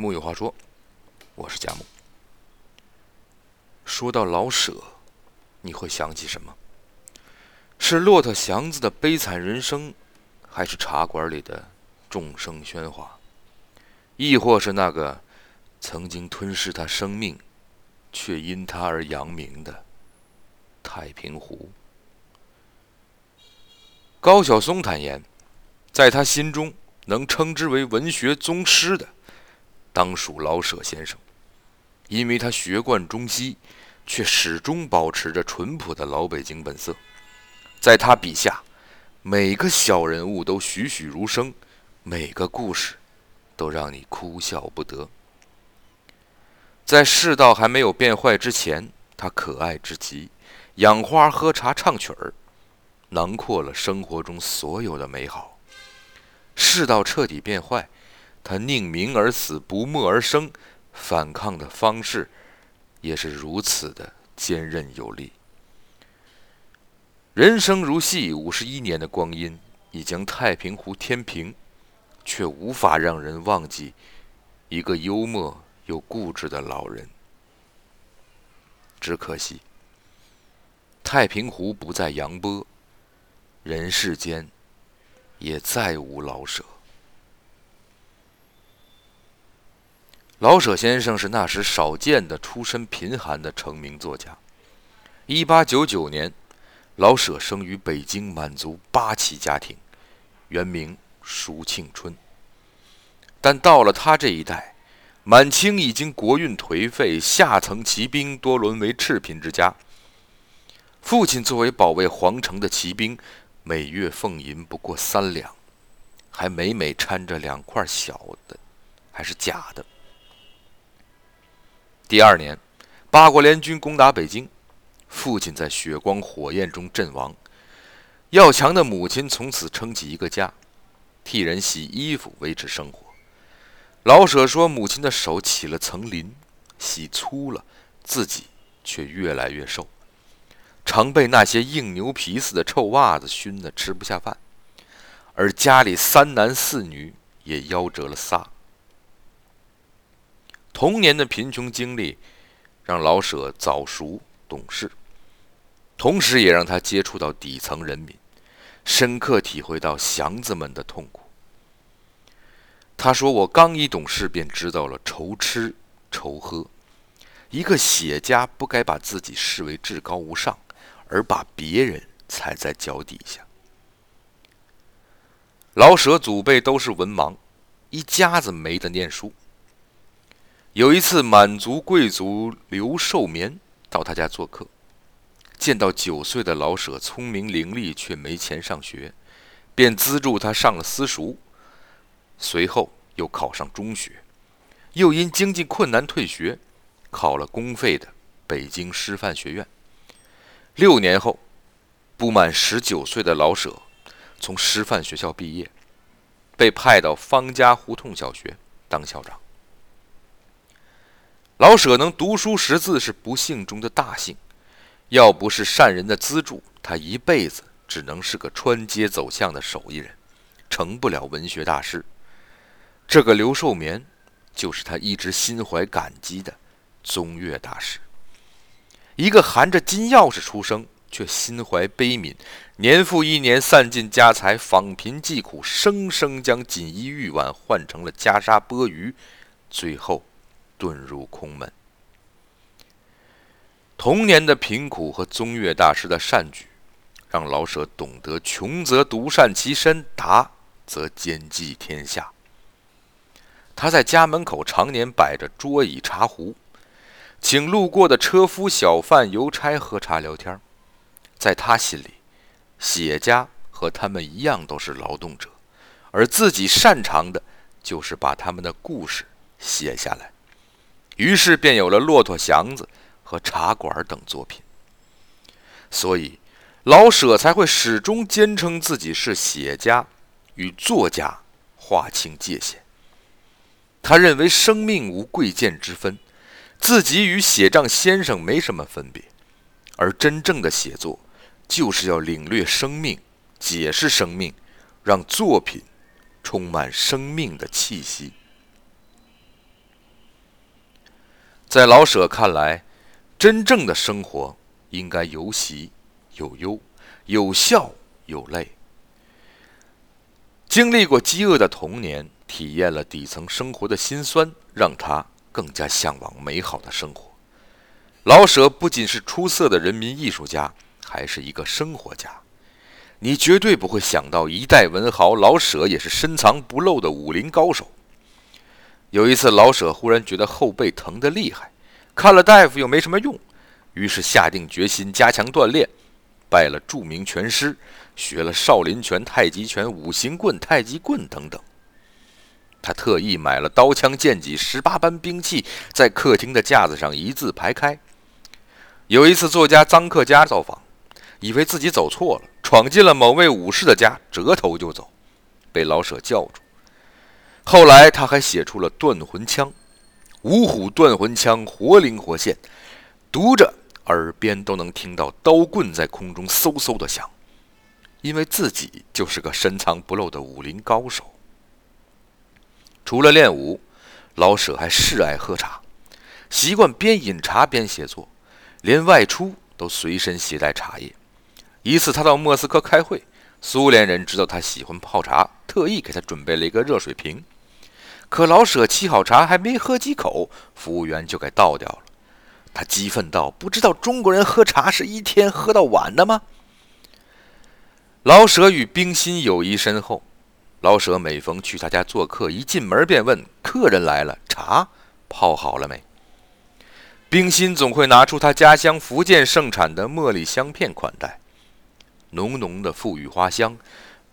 木有话说，我是佳木。说到老舍，你会想起什么？是骆驼祥子的悲惨人生，还是茶馆里的众生喧哗？亦或是那个曾经吞噬他生命，却因他而扬名的太平湖？高晓松坦言，在他心中，能称之为文学宗师的。当属老舍先生，因为他学贯中西，却始终保持着淳朴的老北京本色。在他笔下，每个小人物都栩栩如生，每个故事都让你哭笑不得。在世道还没有变坏之前，他可爱至极，养花、喝茶、唱曲儿，囊括了生活中所有的美好。世道彻底变坏。他宁鸣而死，不默而生，反抗的方式也是如此的坚韧有力。人生如戏，五十一年的光阴已将太平湖填平，却无法让人忘记一个幽默又固执的老人。只可惜，太平湖不再扬波，人世间也再无老舍。老舍先生是那时少见的出身贫寒的成名作家。一八九九年，老舍生于北京满族八旗家庭，原名舒庆春。但到了他这一代，满清已经国运颓废，下层骑兵多沦为赤贫之家。父亲作为保卫皇城的骑兵，每月俸银不过三两，还每每掺着两块小的，还是假的。第二年，八国联军攻打北京，父亲在血光火焰中阵亡。要强的母亲从此撑起一个家，替人洗衣服维持生活。老舍说，母亲的手起了层鳞，洗粗了，自己却越来越瘦，常被那些硬牛皮似的臭袜子熏得吃不下饭。而家里三男四女也夭折了仨。童年的贫穷经历，让老舍早熟懂事，同时也让他接触到底层人民，深刻体会到祥子们的痛苦。他说：“我刚一懂事，便知道了愁吃愁喝。一个写家不该把自己视为至高无上，而把别人踩在脚底下。”老舍祖辈都是文盲，一家子没得念书。有一次，满族贵族刘寿绵到他家做客，见到九岁的老舍聪明伶俐，却没钱上学，便资助他上了私塾，随后又考上中学，又因经济困难退学，考了公费的北京师范学院。六年后，不满十九岁的老舍从师范学校毕业，被派到方家胡同小学当校长。老舍能读书识字是不幸中的大幸，要不是善人的资助，他一辈子只能是个穿街走巷的手艺人，成不了文学大师。这个刘寿绵，就是他一直心怀感激的宗岳大师。一个含着金钥匙出生，却心怀悲悯，年复一年散尽家财，访贫济苦，生生将锦衣玉碗换成了袈裟钵盂，最后。遁入空门。童年的贫苦和宗岳大师的善举，让老舍懂得“穷则独善其身，达则兼济天下”。他在家门口常年摆着桌椅茶壶，请路过的车夫、小贩、邮差喝茶聊天。在他心里，写家和他们一样都是劳动者，而自己擅长的就是把他们的故事写下来。于是便有了《骆驼祥子》和《茶馆》等作品，所以老舍才会始终坚称自己是写家，与作家划清界限。他认为生命无贵贱之分，自己与写账先生没什么分别，而真正的写作就是要领略生命，解释生命，让作品充满生命的气息。在老舍看来，真正的生活应该有喜有忧，有笑有泪。经历过饥饿的童年，体验了底层生活的辛酸，让他更加向往美好的生活。老舍不仅是出色的人民艺术家，还是一个生活家。你绝对不会想到，一代文豪老舍也是深藏不露的武林高手。有一次，老舍忽然觉得后背疼得厉害，看了大夫又没什么用，于是下定决心加强锻炼，拜了著名拳师，学了少林拳、太极拳、五行棍、太极棍等等。他特意买了刀枪剑戟十八般兵器，在客厅的架子上一字排开。有一次，作家臧克家造访，以为自己走错了。闯进了某位武士的家，折头就走，被老舍叫住。后来他还写出了断魂枪，五虎断魂枪活灵活现，读着耳边都能听到刀棍在空中嗖嗖的响。因为自己就是个深藏不露的武林高手。除了练武，老舍还嗜爱喝茶，习惯边饮茶边写作，连外出都随身携带茶叶。一次，他到莫斯科开会，苏联人知道他喜欢泡茶，特意给他准备了一个热水瓶。可老舍沏好茶还没喝几口，服务员就给倒掉了。他激愤道：“不知道中国人喝茶是一天喝到晚的吗？”老舍与冰心友谊深厚，老舍每逢去他家做客，一进门便问：“客人来了，茶泡好了没？”冰心总会拿出他家乡福建盛产的茉莉香片款待。浓浓的馥郁花香，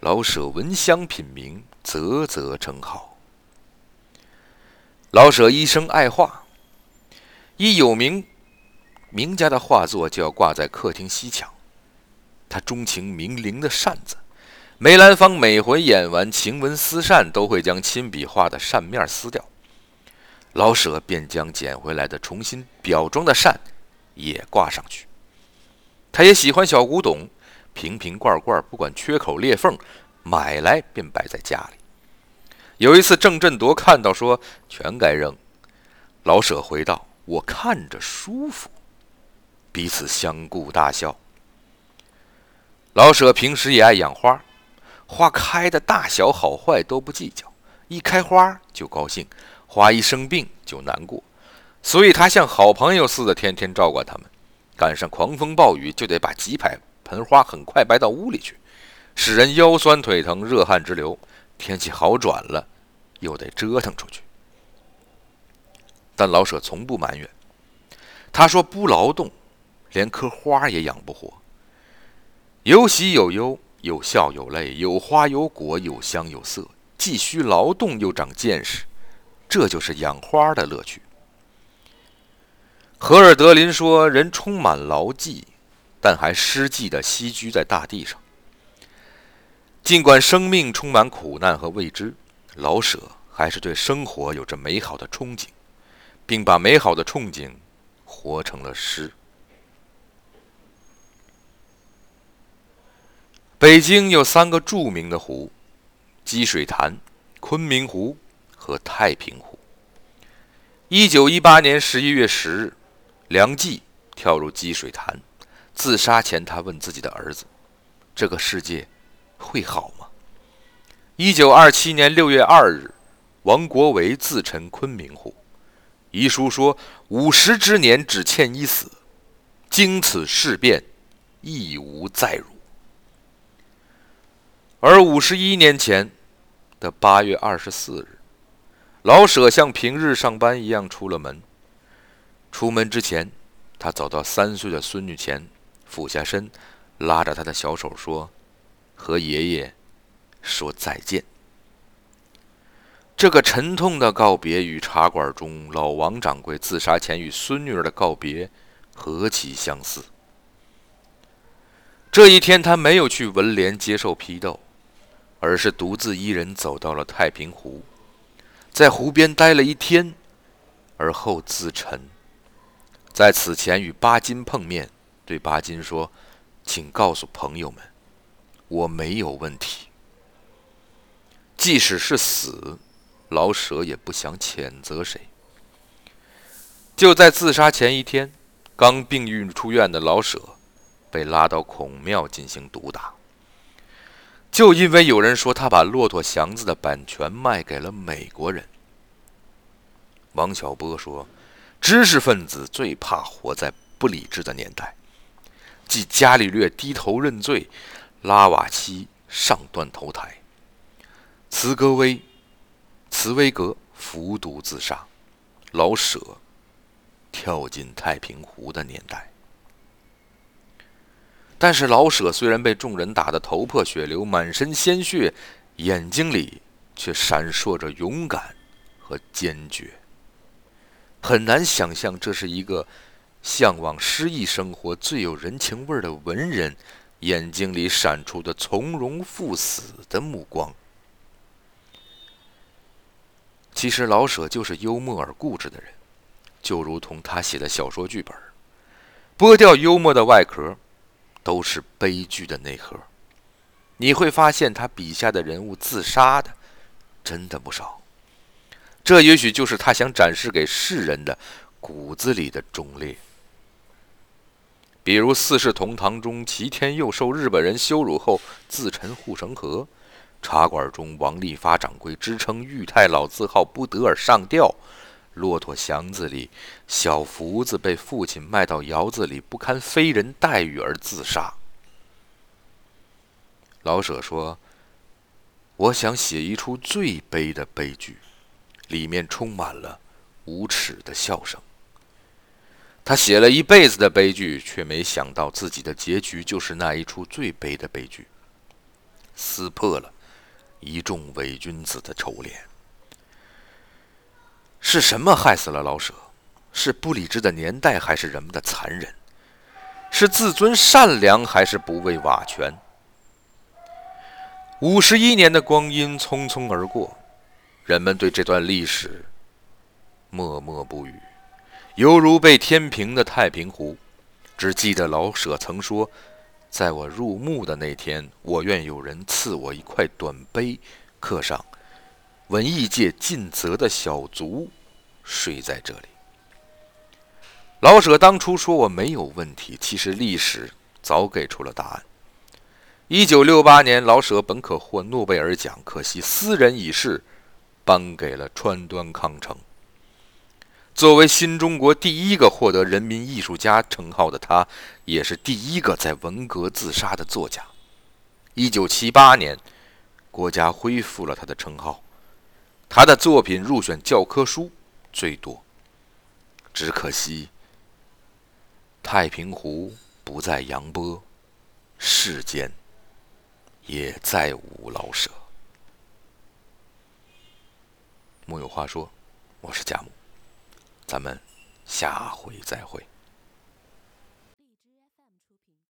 老舍闻香品茗，啧啧称好。老舍一生爱画，一有名名家的画作就要挂在客厅西墙。他钟情名伶的扇子，梅兰芳每回演完晴雯撕扇，都会将亲笔画的扇面撕掉，老舍便将捡回来的重新裱装的扇也挂上去。他也喜欢小古董。瓶瓶罐罐，不管缺口裂缝，买来便摆在家里。有一次，郑振铎看到说：“全该扔。”老舍回道：“我看着舒服。”彼此相顾大笑。老舍平时也爱养花，花开的大小好坏都不计较，一开花就高兴，花一生病就难过，所以他像好朋友似的天天照管他们。赶上狂风暴雨，就得把几排。盆花很快搬到屋里去，使人腰酸腿疼、热汗直流。天气好转了，又得折腾出去。但老舍从不埋怨，他说：“不劳动，连棵花也养不活。有喜有忧，有笑有泪，有花有果，有香有色，既需劳动又长见识，这就是养花的乐趣。”荷尔德林说：“人充满劳绩。”但还失寂地栖居在大地上。尽管生命充满苦难和未知，老舍还是对生活有着美好的憧憬，并把美好的憧憬活成了诗。北京有三个著名的湖：积水潭、昆明湖和太平湖。一九一八年十一月十日，梁冀跳入积水潭。自杀前，他问自己的儿子：“这个世界会好吗？”一九二七年六月二日，王国维自沉昆明湖。遗书说：“五十之年，只欠一死，经此事变，亦无再辱。”而五十一年前的八月二十四日，老舍像平日上班一样出了门。出门之前，他走到三岁的孙女前。俯下身，拉着他的小手说：“和爷爷说再见。”这个沉痛的告别与茶馆中老王掌柜自杀前与孙女儿的告别何其相似。这一天，他没有去文联接受批斗，而是独自一人走到了太平湖，在湖边待了一天，而后自沉。在此前与巴金碰面。对巴金说：“请告诉朋友们，我没有问题。即使是死，老舍也不想谴责谁。就在自杀前一天，刚病愈出院的老舍被拉到孔庙进行毒打，就因为有人说他把《骆驼祥子》的版权卖给了美国人。王小波说：“知识分子最怕活在不理智的年代。”即伽利略低头认罪，拉瓦锡上断头台，茨格威、茨威格服毒自杀，老舍跳进太平湖的年代。但是老舍虽然被众人打得头破血流、满身鲜血，眼睛里却闪烁着勇敢和坚决。很难想象这是一个。向往诗意生活、最有人情味的文人，眼睛里闪出的从容赴死的目光。其实老舍就是幽默而固执的人，就如同他写的小说剧本，剥掉幽默的外壳，都是悲剧的内核。你会发现他笔下的人物自杀的真的不少，这也许就是他想展示给世人的骨子里的忠烈。比如《四世同堂》中，齐天佑受日本人羞辱后自沉护城河；《茶馆》中，王利发掌柜支撑裕泰老字号不得而上吊；《骆驼祥子》里，小福子被父亲卖到窑子里，不堪非人待遇而自杀。老舍说：“我想写一出最悲的悲剧，里面充满了无耻的笑声。”他写了一辈子的悲剧，却没想到自己的结局就是那一出最悲的悲剧，撕破了一众伪君子的丑脸。是什么害死了老舍？是不理智的年代，还是人们的残忍？是自尊善良，还是不畏瓦全？五十一年的光阴匆匆而过，人们对这段历史默默不语。犹如被填平的太平湖，只记得老舍曾说：“在我入墓的那天，我愿有人赐我一块短碑，刻上‘文艺界尽责的小卒睡在这里’。”老舍当初说我没有问题，其实历史早给出了答案。一九六八年，老舍本可获诺贝尔奖，可惜私人已逝，颁给了川端康成。作为新中国第一个获得人民艺术家称号的他，也是第一个在文革自杀的作家。一九七八年，国家恢复了他的称号，他的作品入选教科书最多。只可惜，太平湖不再扬波，世间也再无老舍。木有话说，我是贾木。咱们下回再会。